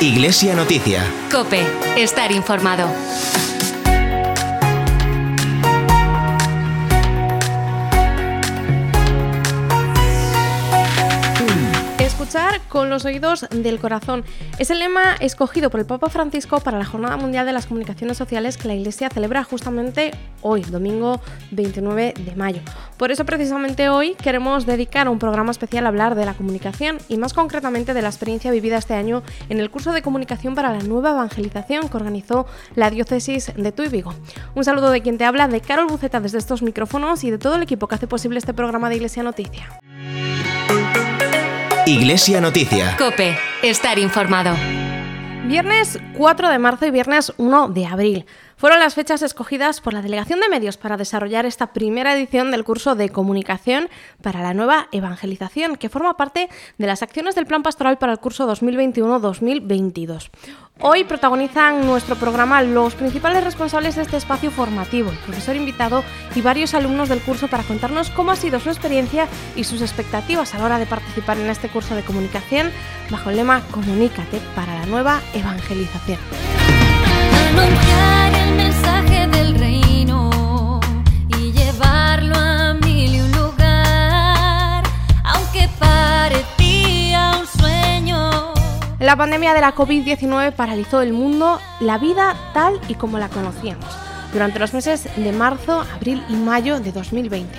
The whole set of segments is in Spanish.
Iglesia Noticia. Cope, estar informado. Con los oídos del corazón. Es el lema escogido por el Papa Francisco para la Jornada Mundial de las Comunicaciones Sociales que la Iglesia celebra justamente hoy, domingo 29 de mayo. Por eso precisamente hoy queremos dedicar un programa especial a hablar de la comunicación y más concretamente de la experiencia vivida este año en el curso de comunicación para la nueva evangelización que organizó la diócesis de Tuy Vigo. Un saludo de quien te habla, de Carol Buceta desde estos micrófonos y de todo el equipo que hace posible este programa de Iglesia Noticia. Iglesia Noticia. Cope, estar informado. Viernes 4 de marzo y viernes 1 de abril fueron las fechas escogidas por la Delegación de Medios para desarrollar esta primera edición del curso de comunicación para la nueva evangelización, que forma parte de las acciones del Plan Pastoral para el curso 2021-2022. Hoy protagonizan nuestro programa los principales responsables de este espacio formativo, el profesor invitado y varios alumnos del curso para contarnos cómo ha sido su experiencia y sus expectativas a la hora de participar en este curso de comunicación bajo el lema Comunícate para la nueva evangelización. La pandemia de la COVID-19 paralizó el mundo, la vida tal y como la conocíamos, durante los meses de marzo, abril y mayo de 2020.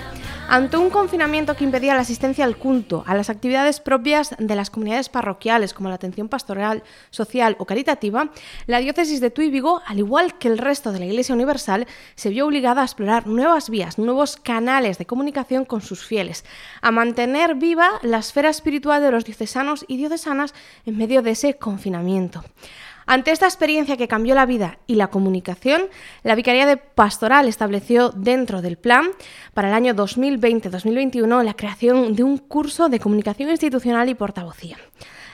Ante un confinamiento que impedía la asistencia al culto, a las actividades propias de las comunidades parroquiales, como la atención pastoral, social o caritativa, la diócesis de Tuy Vigo, al igual que el resto de la Iglesia Universal, se vio obligada a explorar nuevas vías, nuevos canales de comunicación con sus fieles, a mantener viva la esfera espiritual de los diocesanos y diocesanas en medio de ese confinamiento. Ante esta experiencia que cambió la vida y la comunicación, la Vicaría de Pastoral estableció dentro del plan para el año 2020-2021 la creación de un curso de comunicación institucional y portavocía.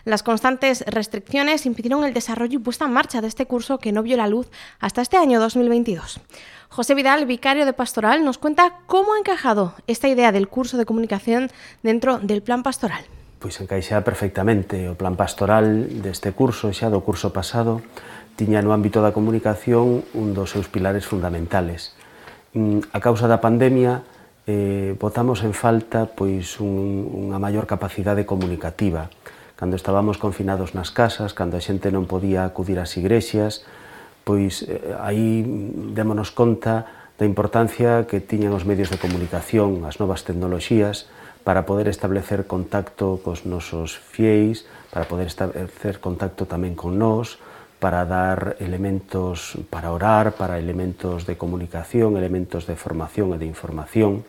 Las constantes restricciones impidieron el desarrollo y puesta en marcha de este curso que no vio la luz hasta este año 2022. José Vidal, vicario de Pastoral, nos cuenta cómo ha encajado esta idea del curso de comunicación dentro del plan pastoral pois encaixa perfectamente o plan pastoral deste curso, xa do curso pasado, tiña no ámbito da comunicación un dos seus pilares fundamentales. Mm, a causa da pandemia, eh, botamos en falta pois un, unha maior capacidade comunicativa. Cando estábamos confinados nas casas, cando a xente non podía acudir ás igrexas, pois eh, aí démonos conta da importancia que tiñan os medios de comunicación, as novas tecnoloxías, para poder establecer contacto cos nosos fieis, para poder establecer contacto tamén con nós, para dar elementos para orar, para elementos de comunicación, elementos de formación e de información.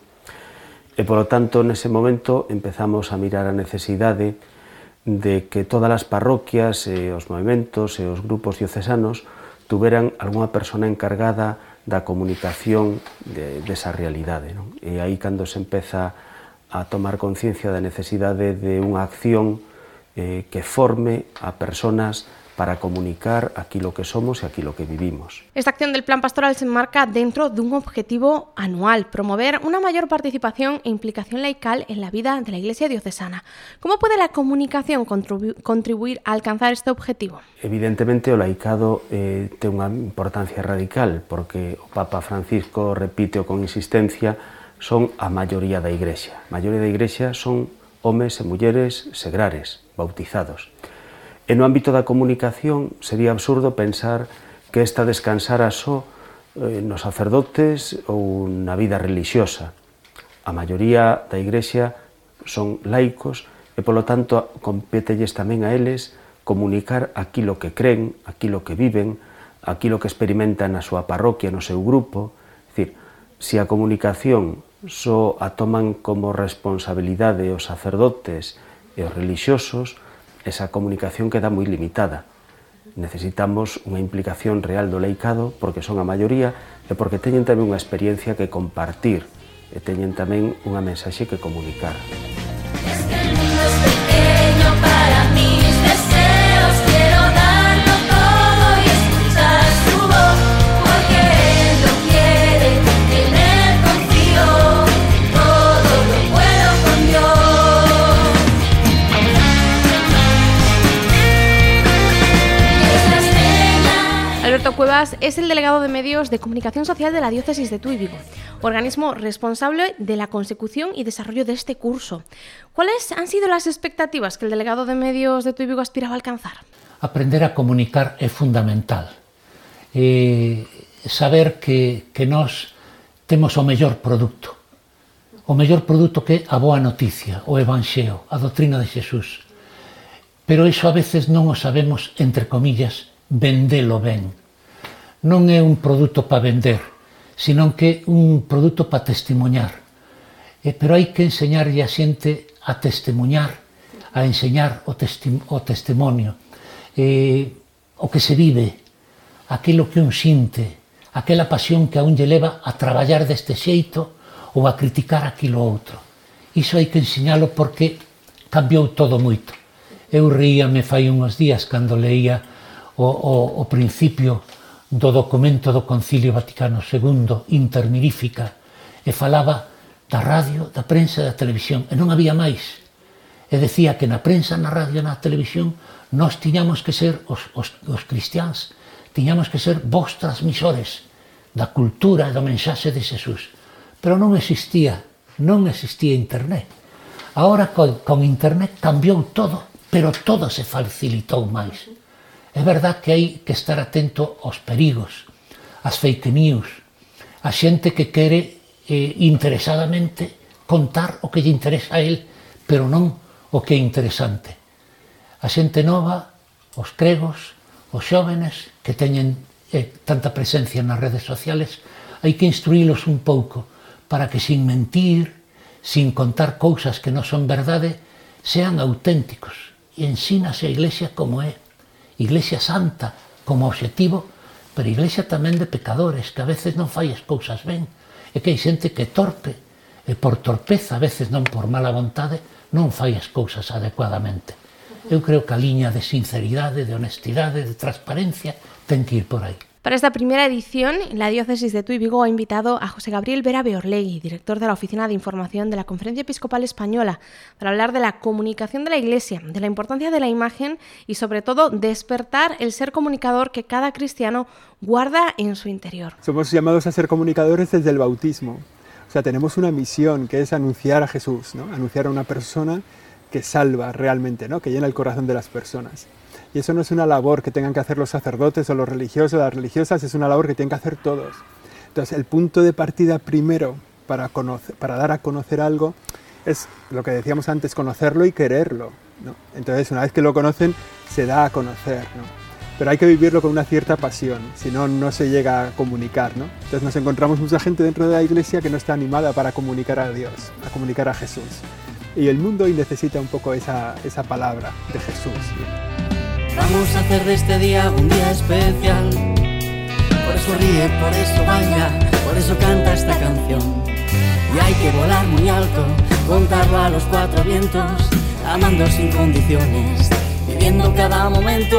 E, polo tanto, nese momento empezamos a mirar a necesidade de que todas as parroquias e os movimentos e os grupos diocesanos tuveran algunha persona encargada da comunicación de, desa realidade. Non? E aí cando se empeza a tomar conciencia da necesidade de unha acción eh, que forme a personas para comunicar aquilo que somos e aquilo que vivimos. Esta acción del Plan Pastoral se enmarca dentro de un objetivo anual, promover una mayor participación e implicación laical en la vida de la Iglesia diocesana. ¿Cómo puede la comunicación contribu contribuir a alcanzar este objetivo? Evidentemente o laicado eh, ten unha importancia radical porque o Papa Francisco repite con insistencia son a maioría da Igrexa. A maioría da Igrexa son homes e mulleres segrares, bautizados. E no ámbito da comunicación sería absurdo pensar que esta descansara só eh, nos sacerdotes ou na vida religiosa. A maioría da Igrexa son laicos e, polo tanto, competelles tamén a eles comunicar aquilo que creen, aquilo que viven, aquilo que experimentan na súa parroquia, no seu grupo. É dicir, se a comunicación só a toman como responsabilidade os sacerdotes e os religiosos, esa comunicación queda moi limitada. Necesitamos unha implicación real do leicado porque son a maioría e porque teñen tamén unha experiencia que compartir e teñen tamén unha mensaxe que comunicar. Es que el mundo es pequeño para Rodas es el delegado de medios de comunicación social de la diócesis de Tuy Vigo, organismo responsable de la consecución y desarrollo de este curso. ¿Cuáles han sido las expectativas que el delegado de medios de Tuy Vigo aspiraba a alcanzar? Aprender a comunicar é fundamental. Eh, saber que, que nós temos o mellor produto. O mellor produto que é a boa noticia, o evanxeo, a doutrina de Xesús. Pero iso a veces non o sabemos, entre comillas, vendelo ben non é un produto para vender, senón que un produto para testemunhar. E, pero hai que enseñarlle a xente a testemunhar, a enseñar o, testi o testimonio, e, o que se vive, aquilo que un xinte, aquela pasión que a un lle leva a traballar deste xeito ou a criticar aquilo outro. Iso hai que enseñalo porque cambiou todo moito. Eu reíame fai unhos días cando leía o, o, o principio do documento do Concilio Vaticano II intermirífica e falaba da radio, da prensa e da televisión e non había máis. E decía que na prensa, na radio na televisión nós tiñamos que ser os, os, os cristiáns tiñamos que ser vos transmisores da cultura e da mensaxe de Xesús. Pero non existía non existía internet. Ahora con, con internet cambiou todo pero todo se facilitou máis. É verdad que hai que estar atento aos perigos, ás fake news, a xente que quere eh, interesadamente contar o que lle interesa a él, pero non o que é interesante. A xente nova, os cregos, os xóvenes que teñen eh, tanta presencia nas redes sociales, hai que instruílos un pouco para que sin mentir, sin contar cousas que non son verdade, sean auténticos e ensínase a Iglesia como é Iglesia Santa como objetivo, pero Iglesia tamén de pecadores, que a veces non fai as cousas ben, e que hai xente que torpe, e por torpeza, a veces non por mala vontade, non fai as cousas adecuadamente. Eu creo que a liña de sinceridade, de honestidade, de transparencia, ten que ir por aí. Para esta primera edición, la diócesis de Tuy Vigo ha invitado a José Gabriel Vera Beorlegui, director de la Oficina de Información de la Conferencia Episcopal Española, para hablar de la comunicación de la Iglesia, de la importancia de la imagen y sobre todo despertar el ser comunicador que cada cristiano guarda en su interior. Somos llamados a ser comunicadores desde el bautismo. O sea, tenemos una misión que es anunciar a Jesús, ¿no? anunciar a una persona que salva realmente, ¿no? que llena el corazón de las personas. Y eso no es una labor que tengan que hacer los sacerdotes o los religiosos o las religiosas, es una labor que tienen que hacer todos. Entonces, el punto de partida primero para, conocer, para dar a conocer algo es lo que decíamos antes, conocerlo y quererlo. ¿no? Entonces, una vez que lo conocen, se da a conocer. ¿no? Pero hay que vivirlo con una cierta pasión, si no, no se llega a comunicar. ¿no? Entonces, nos encontramos mucha gente dentro de la iglesia que no está animada para comunicar a Dios, a comunicar a Jesús. Y el mundo hoy necesita un poco esa, esa palabra de Jesús. ¿no? Vamos a hacer de este día un día especial. Por eso ríe, por eso baila, por eso canta esta canción. Y hay que volar muy alto, contarlo a los cuatro vientos, amando sin condiciones, viviendo cada momento.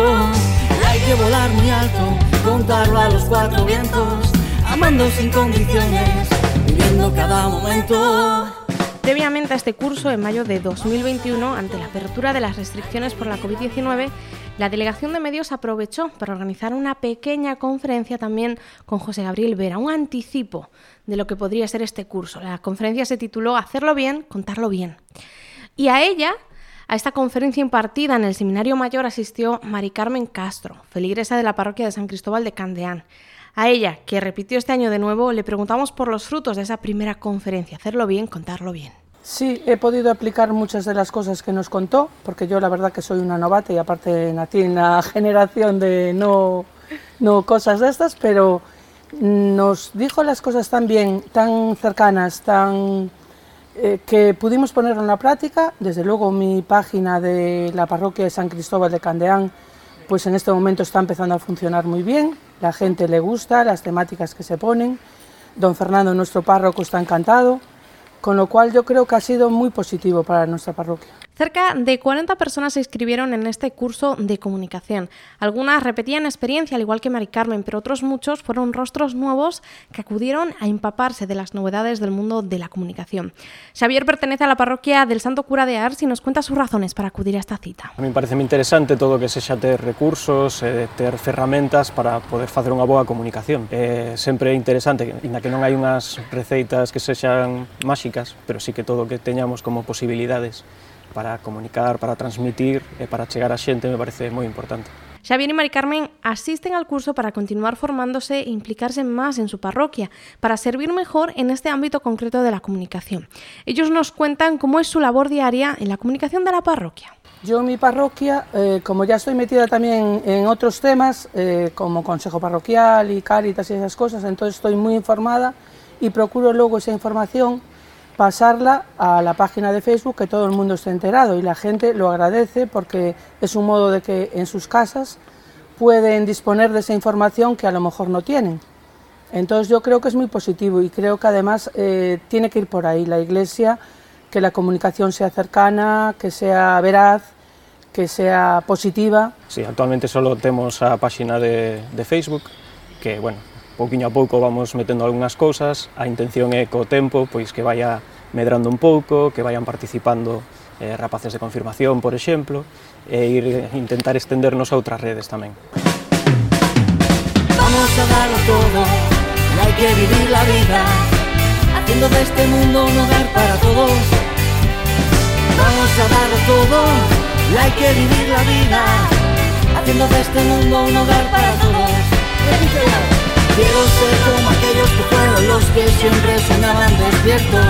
Y hay que volar muy alto, contarlo a los cuatro vientos, amando sin condiciones, viviendo cada momento. Previamente a este curso, en mayo de 2021, ante la apertura de las restricciones por la COVID-19, la Delegación de Medios aprovechó para organizar una pequeña conferencia también con José Gabriel Vera, un anticipo de lo que podría ser este curso. La conferencia se tituló Hacerlo bien, contarlo bien. Y a ella, a esta conferencia impartida en el Seminario Mayor, asistió Mari Carmen Castro, feligresa de la parroquia de San Cristóbal de Candeán. A ella, que repitió este año de nuevo, le preguntamos por los frutos de esa primera conferencia, hacerlo bien, contarlo bien. Sí, he podido aplicar muchas de las cosas que nos contó, porque yo la verdad que soy una novata y aparte nací en la generación de no, no cosas de estas, pero nos dijo las cosas tan bien, tan cercanas, tan eh, que pudimos ponerlo en la práctica. Desde luego mi página de la parroquia de San Cristóbal de Candeán, pues en este momento está empezando a funcionar muy bien. La gente le gusta las temáticas que se ponen. Don Fernando, nuestro párroco, está encantado con lo cual yo creo que ha sido muy positivo para nuestra parroquia. Cerca de 40 personas se inscribieron en este curso de comunicación. Algunas repetían experiencia, al igual que Mari Carmen, pero otros muchos fueron rostros nuevos que acudieron a empaparse de las novedades del mundo de la comunicación. Xavier pertenece a la parroquia del Santo Cura de Ars y nos cuenta sus razones para acudir a esta cita. A mí me parece moi interesante todo que sexa ter recursos, eh, ter ferramentas para poder facer unha boa comunicación. É sempre interesante, inda que non hai unhas receitas que sexan máxicas, pero sí que todo que teñamos como posibilidades para comunicar, para transmitir e para chegar a xente me parece moi importante. Xavier y Mari Carmen asisten al curso para continuar formándose e implicarse más en su parroquia, para servir mejor en este ámbito concreto de la comunicación. Ellos nos cuentan cómo es su labor diaria en la comunicación de la parroquia. Yo en mi parroquia, eh, como ya estoy metida también en otros temas, eh, como consejo parroquial y cáritas y esas cosas, entonces estoy muy informada y procuro luego esa información pasarla a la página de Facebook que todo el mundo esté enterado y la gente lo agradece porque es un modo de que en sus casas pueden disponer de esa información que a lo mejor no tienen. Entonces yo creo que es muy positivo y creo que además eh, tiene que ir por ahí la Iglesia, que la comunicación sea cercana, que sea veraz, que sea positiva. Sí, actualmente solo temos a páxina de, de Facebook, que, bueno, pouquinho a pouco vamos metendo algunhas cousas, a intención é co tempo pois que vaya medrando un pouco, que vayan participando eh, rapaces de confirmación, por exemplo, e ir intentar estendernos a outras redes tamén. Vamos a darlo todo, y hay que vivir la vida, haciendo de este mundo un hogar para todos. Vamos a darlo todo, y hay que vivir la vida, haciendo de este mundo un hogar para todos. Quiero ser como aquellos que fueron los que siempre sonaban despiertos.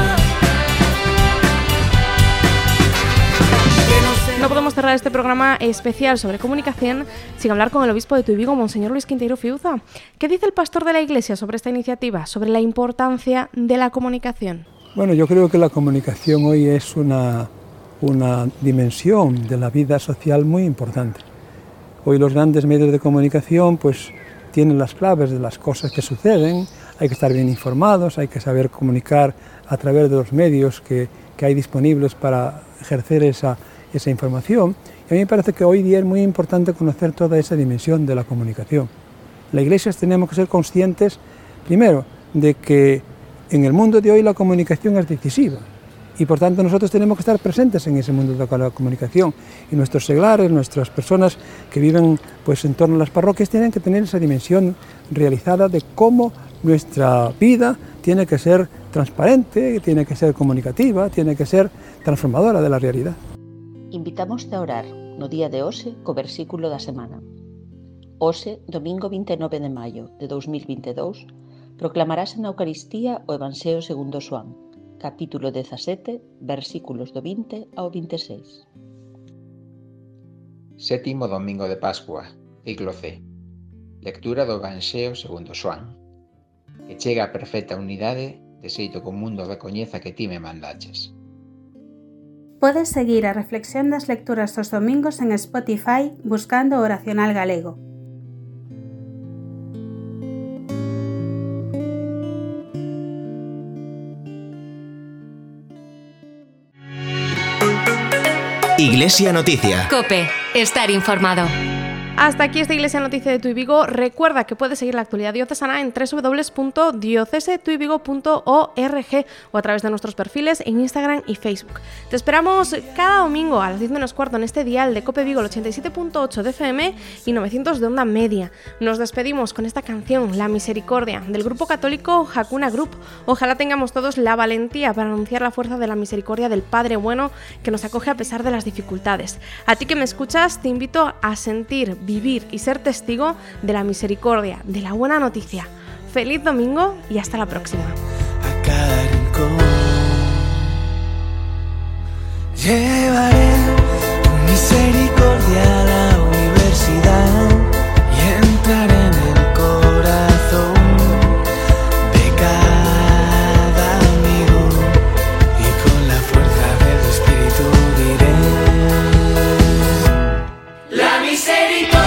No podemos cerrar este programa especial sobre comunicación sin hablar con el obispo de Tuibigo, Monseñor Luis Quinteiro Fiuza. ¿Qué dice el pastor de la Iglesia sobre esta iniciativa, sobre la importancia de la comunicación? Bueno, yo creo que la comunicación hoy es una, una dimensión de la vida social muy importante. Hoy los grandes medios de comunicación pues tienen las claves de las cosas que suceden, hay que estar bien informados, hay que saber comunicar a través de los medios que, que hay disponibles para ejercer esa, esa información. Y a mí me parece que hoy día es muy importante conocer toda esa dimensión de la comunicación. La Iglesia tenemos que ser conscientes, primero, de que en el mundo de hoy la comunicación es decisiva y por tanto nosotros tenemos que estar presentes en ese mundo de la comunicación y nuestros seglares, nuestras personas que viven pues en torno a las parroquias tienen que tener esa dimensión realizada de cómo nuestra vida tiene que ser transparente, tiene que ser comunicativa, tiene que ser transformadora de la realidad. Invitamos a orar no día de hoxe co versículo da semana. Hoxe, domingo 29 de maio de 2022, proclamarase na Eucaristía o Evangelio segundo Xoán, capítulo 17, versículos do 20 ao 26. Sétimo domingo de Pascua, ciclo C. Lectura do Evanxeo segundo Xoán, que chega a perfecta unidade de xeito que o mundo recoñeza que ti me mandaches. Podes seguir a reflexión das lecturas dos domingos en Spotify buscando Oracional Galego. Iglesia Noticia. Cope, estar informado. Hasta aquí esta Iglesia Noticia de Tuibigo. Recuerda que puedes seguir la actualidad diocesana en www.diocesetuibigo.org o a través de nuestros perfiles en Instagram y Facebook. Te esperamos cada domingo a las 10 menos cuarto en este dial de Cope Vigo, el 87.8 de FM y 900 de onda media. Nos despedimos con esta canción, La Misericordia, del grupo católico Hakuna Group. Ojalá tengamos todos la valentía para anunciar la fuerza de la misericordia del Padre bueno que nos acoge a pesar de las dificultades. A ti que me escuchas, te invito a sentir, vivir y ser testigo de la misericordia, de la buena noticia. Feliz domingo y hasta la próxima. said he.